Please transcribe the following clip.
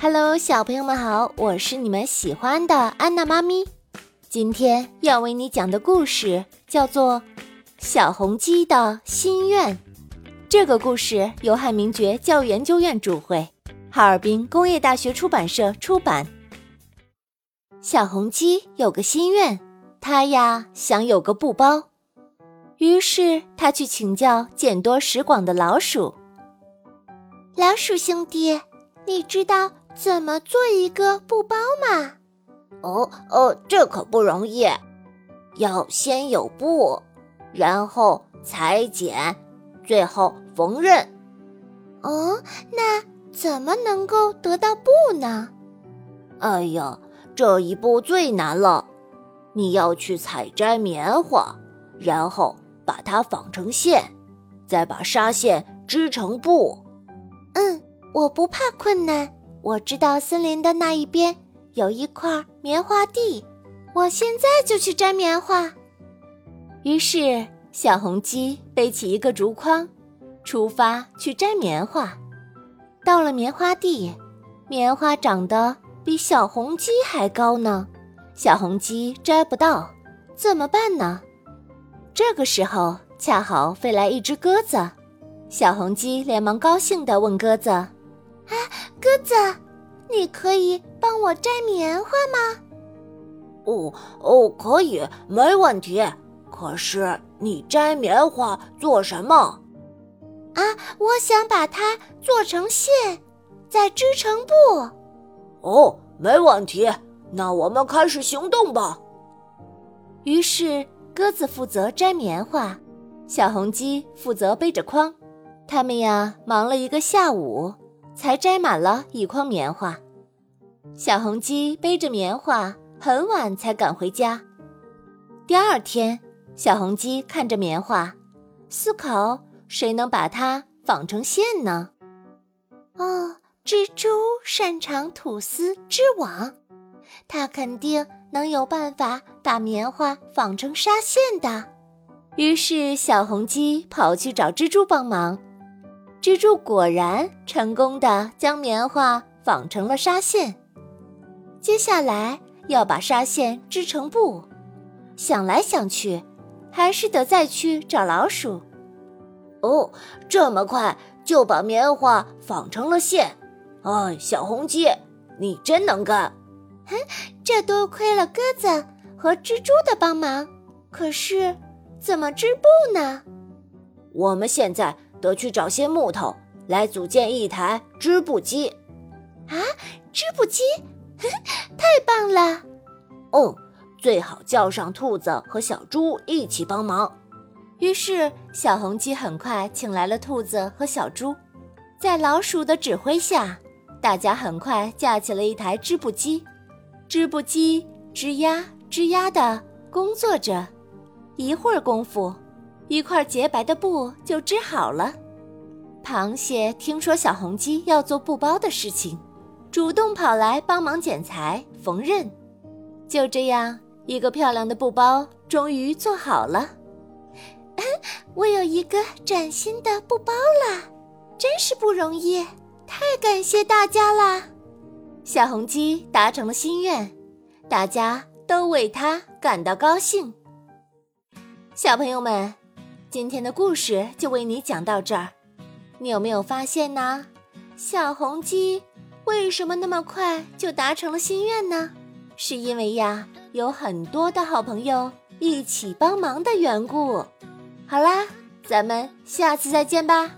Hello，小朋友们好，我是你们喜欢的安娜妈咪。今天要为你讲的故事叫做《小红鸡的心愿》。这个故事由汉明觉教育研究院主会，哈尔滨工业大学出版社出版。小红鸡有个心愿，它呀想有个布包，于是它去请教见多识广的老鼠。老鼠兄弟，你知道？怎么做一个布包嘛？哦哦，这可不容易，要先有布，然后裁剪，最后缝纫。哦，那怎么能够得到布呢？哎呀，这一步最难了，你要去采摘棉花，然后把它纺成线，再把纱线织成布。嗯，我不怕困难。我知道森林的那一边有一块棉花地，我现在就去摘棉花。于是，小红鸡背起一个竹筐，出发去摘棉花。到了棉花地，棉花长得比小红鸡还高呢，小红鸡摘不到，怎么办呢？这个时候，恰好飞来一只鸽子，小红鸡连忙高兴地问鸽子。啊，鸽子，你可以帮我摘棉花吗？哦哦，可以，没问题。可是你摘棉花做什么？啊，我想把它做成线，再织成布。哦，没问题。那我们开始行动吧。于是，鸽子负责摘棉花，小红鸡负责背着筐。他们呀，忙了一个下午。才摘满了一筐棉花，小红鸡背着棉花，很晚才赶回家。第二天，小红鸡看着棉花，思考谁能把它纺成线呢？哦，蜘蛛擅长吐丝织网，它肯定能有办法把棉花纺成纱线的。于是，小红鸡跑去找蜘蛛帮忙。蜘蛛果然成功的将棉花纺成了纱线，接下来要把纱线织成布。想来想去，还是得再去找老鼠。哦，这么快就把棉花纺成了线，哎，小红鸡，你真能干！哼，这多亏了鸽子和蜘蛛的帮忙。可是，怎么织布呢？我们现在。得去找些木头来组建一台织布机，啊，织布机，太棒了！哦，最好叫上兔子和小猪一起帮忙。于是，小红鸡很快请来了兔子和小猪，在老鼠的指挥下，大家很快架起了一台织布机。织布机吱呀吱呀的工作着，一会儿功夫。一块洁白的布就织好了。螃蟹听说小红鸡要做布包的事情，主动跑来帮忙剪裁、缝纫。就这样，一个漂亮的布包终于做好了。我有一个崭新的布包了，真是不容易！太感谢大家啦！小红鸡达成了心愿，大家都为它感到高兴。小朋友们。今天的故事就为你讲到这儿，你有没有发现呢？小红鸡为什么那么快就达成了心愿呢？是因为呀，有很多的好朋友一起帮忙的缘故。好啦，咱们下次再见吧。